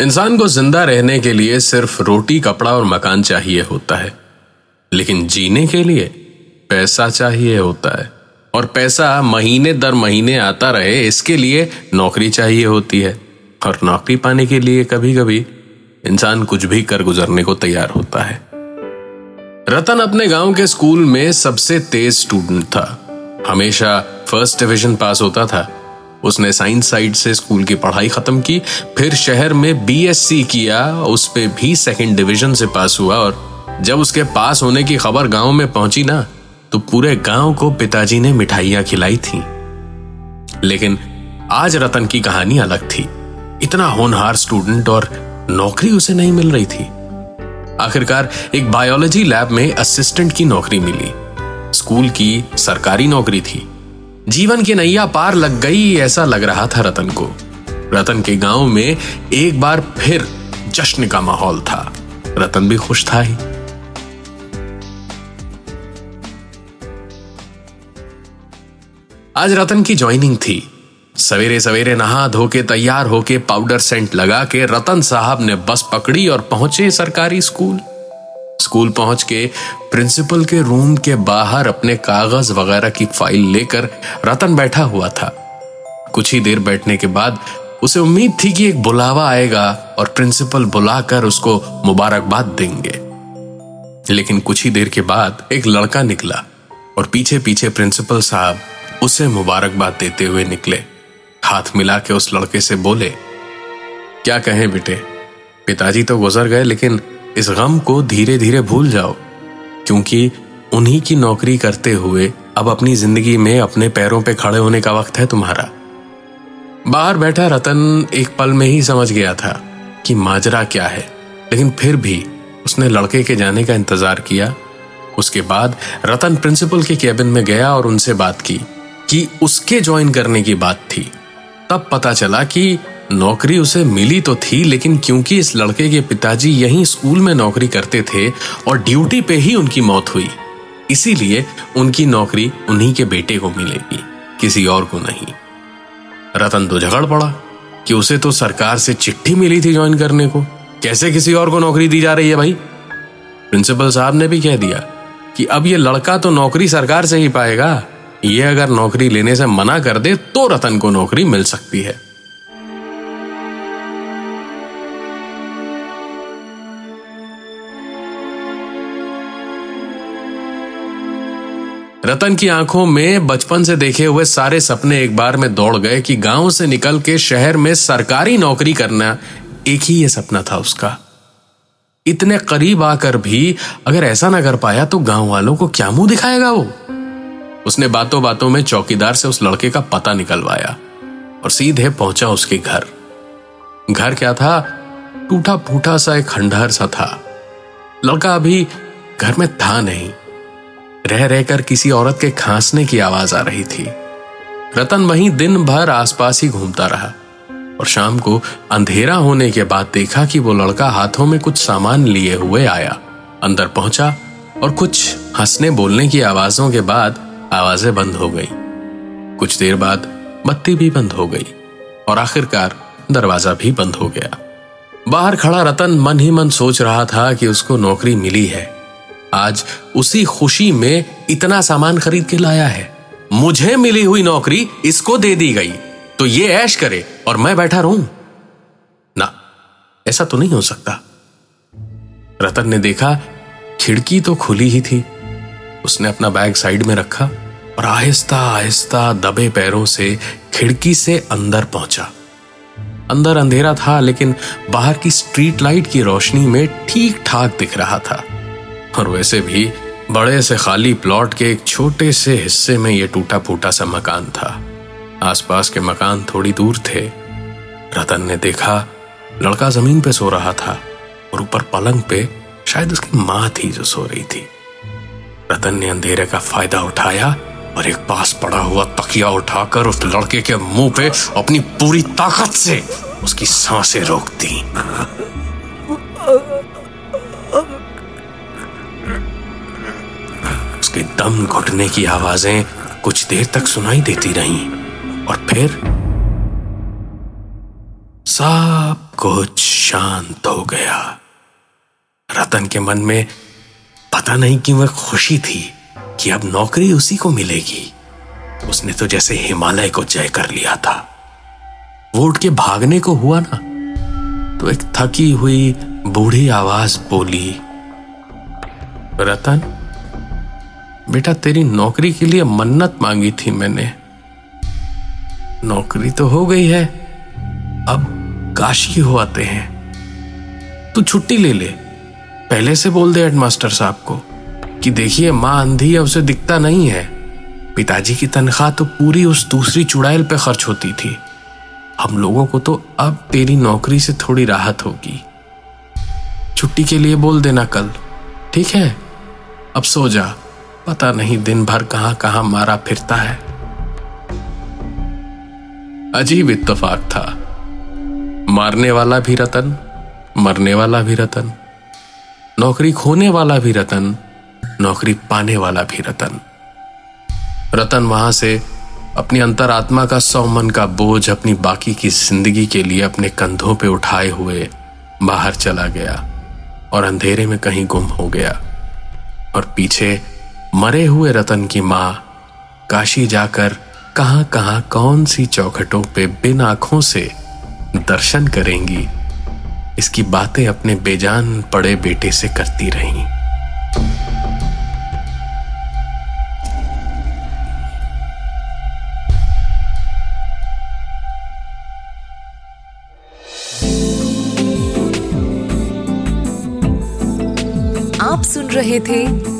इंसान को ज़िंदा रहने के लिए सिर्फ़ रोटी, कपड़ा और मकान चाहिए होता है। लेकिन जीने के लिए पैसा चाहिए होता है। और पैसा महीने दर महीने आता रहे, इसके लिए नौकरी चाहिए होती है। और नौकरी पाने के लिए कभी कभी इंसान कुछ भी कर गुजरने को तैयार होता है। रतन अपने गाँव के स्कूल में सबसे तेज स्टूडेंट था। हमेशा फ़र्स्ट डिवीज़न पास होता था। उसने साइंस साइड से स्कूल की पढ़ाई खत्म की, फिर शहर में बीएससी किया, उस पर भी सेकंड डिवीज़न से पास हुआ और जब उसके पास होने की खबर गाँव में पहुँची ना तो पूरे गाँव को पिताजी ने मिठाइयाँ खिलाई थी। लेकिन आज रतन की कहानी अलग थी। इतना होनहार स्टूडेंट और नौकरी उसे नहीं मिल रही थी। आखिरकार एक बायोलॉजी लैब में असिस्टेंट की नौकरी मिली। स्कूल की सरकारी नौकरी थी। जीवन की नैया पार लग गई, ऐसा लग रहा था रतन को। रतन के गाँव में एक बार फिर जश्न का माहौल था। रतन भी खुश था ही। आज रतन की ज्वाइनिंग थी। सवेरे सवेरे नहा धो के तैयार होके पाउडर सेंट लगा के रतन साहब ने बस पकड़ी और पहुँचे सरकारी स्कूल। स्कूल पहुँच के प्रिंसिपल के रूम के बाहर अपने कागज़ वगैरह की फ़ाइल लेकर रतन बैठा हुआ था। कुछ ही देर बैठने के बाद उसे उम्मीद थी कि एक बुलावा आएगा और प्रिंसिपल बुलाकर उसको मुबारकबाद देंगे। लेकिन कुछ ही देर के बाद एक लड़का निकला और पीछे पीछे प्रिंसिपल साहब उसे मुबारकबाद देते हुए निकले। हाथ मिला के उस लड़के से बोले, क्या कहें बेटे? पिताजी तो गुजर गए, लेकिन इस गम को धीरे धीरे भूल जाओ, क्योंकि उन्हीं की नौकरी करते हुए अब अपनी ज़िंदगी में अपने पैरों पे खड़े होने का वक्त है तुम्हारा। बाहर बैठा रतन एक पल में ही समझ गया था कि माजरा क्या है, लेकिन फिर भी उसने लड़के के जाने का इंतज़ार किया। उसके बाद रतन प्रिंसिपल के केबिन में गया और उनसे बात की कि उसके ज्वाइन करने की बात थी। तब पता चला कि नौकरी उसे मिली तो थी, लेकिन क्योंकि इस लड़के के पिताजी यहीं स्कूल में नौकरी करते थे और ड्यूटी पे ही उनकी मौत हुई, इसीलिए उनकी नौकरी उन्हीं के बेटे को मिलेगी, किसी और को नहीं। रतन तो झगड़ पड़ा कि उसे तो सरकार से चिट्ठी मिली थी ज्वाइन करने को। कैसे किसी और को नौकरी दी जा रही है भाई? प्रिंसिपल साहब ने भी कह दिया कि अब ये लड़का तो नौकरी सरकार से ही पाएगा। ये अगर नौकरी लेने से मना कर दे तो रतन को नौकरी मिल सकती है। रतन की आँखों में बचपन से देखे हुए सारे सपने एक बार में दौड़ गए कि गाँव से निकल के शहर में सरकारी नौकरी करना एक ही ये सपना था उसका। इतने करीब आकर भी अगर ऐसा ना कर पाया तो गाँव वालों को क्या मुँह दिखाएगा वो? उसने बातों बातों में चौकीदार से उस लड़के का पता निकलवाया और सीधे पहुँचा उसके घर। घर क्या था? टूटा फूटा सा एक खंडहर सा था। लड़का अभी घर में था नहीं। रह रहकर किसी औरत के खांसने की आवाज़ आ रही थी। रतन वहीं दिन भर आसपास ही घूमता रहा और शाम को अंधेरा होने के बाद देखा कि वो लड़का हाथों में कुछ सामान लिए हुए आया, अंदर पहुँचा और कुछ हंसने बोलने की आवाजों के बाद आवाज़ें बंद हो गई। कुछ देर बाद बत्ती भी बंद हो गई और आखिरकार दरवाज़ा भी बंद हो गया। बाहर खड़ा रतन मन ही मन सोच रहा था कि उसको नौकरी मिली है। आज उसी खुशी में इतना सामान खरीद के लाया है। मुझे मिली हुई नौकरी इसको दे दी गई। तो ये ऐश करे और मैं बैठा रहूँ। ना, ऐसा तो नहीं हो सकता। रतन ने देखा, खिड़की तो खुली ही थी। उसने अपना बैग साइड में रखा और आहिस्ता आहिस्ता दबे पैरों से खिड़की से अंदर पहुँचा। अंदर अंधेरा था, लेकिन बाहर की स्ट्रीट लाइट की रोशनी में ठीक ठाक दिख रहा था। और वैसे भी, बड़े से खाली प्लॉट के एक छोटे से हिस्से में यह टूटा फूटा सा मकान था। आसपास के मकान थोड़ी दूर थे। रतन ने देखा, लड़का ज़मीन पे सो रहा था और ऊपर पलंग पे शायद उसकी माँ थी जो सो रही थी। रतन ने अंधेरे का फ़ायदा उठाया और एक पास पड़ा हुआ तकिया उठाकर उस लड़के के मुँह पे अपनी पूरी ताकत से उसकी साँसें रोक दी। उसके दम घुटने की आवाज़ें कुछ देर तक सुनाई देती रहीं और फिर सब कुछ शांत हो गया। रतन के मन में पता नहीं कि वह खुशी थी कि अब नौकरी उसी को मिलेगी। उसने तो जैसे हिमालय को जय कर लिया था। वो उठ के भागने को हुआ ना तो एक थकी हुई बूढ़ी आवाज़ बोली, रतन बेटा, तेरी नौकरी के लिए मन्नत मांगी थी मैंने। नौकरी तो हो गई है, अब काशी हो आते हैं। तू छुट्टी ले ले। पहले से बोल दे हेडमास्टर साहब को कि देखिए, माँ अंधी है, उसे दिखता नहीं है। पिताजी की तनख्वाह तो पूरी उस दूसरी चुड़ैल पे खर्च होती थी। हम लोगों को तो अब तेरी नौकरी से थोड़ी राहत होगी। छुट्टी के लिए बोल देना कल। ठीक है? अब सो जा। पता नहीं दिन भर कहाँ कहाँ मारा फिरता है। अजीब इत्तेफाक था। मारने वाला भी रतन, मरने वाला भी रतन, नौकरी खोने वाला भी रतन, नौकरी पाने वाला भी रतन। रतन वहाँ से अपनी अंतरात्मा का सौ मन का बोझ अपनी बाकी की ज़िंदगी के लिए अपने कंधों पे उठाए हुए बाहर चला गया और अंधेरे में कहीं गुम हो गया। और पीछे मरे हुए रतन की माँ, काशी जाकर कहाँ कहाँ कौन सी चौखटों पे बिन आँखों से दर्शन करेंगी। इसकी बातें अपने बेजान पड़े बेटे से करती रहीं। आप सुन रहे थे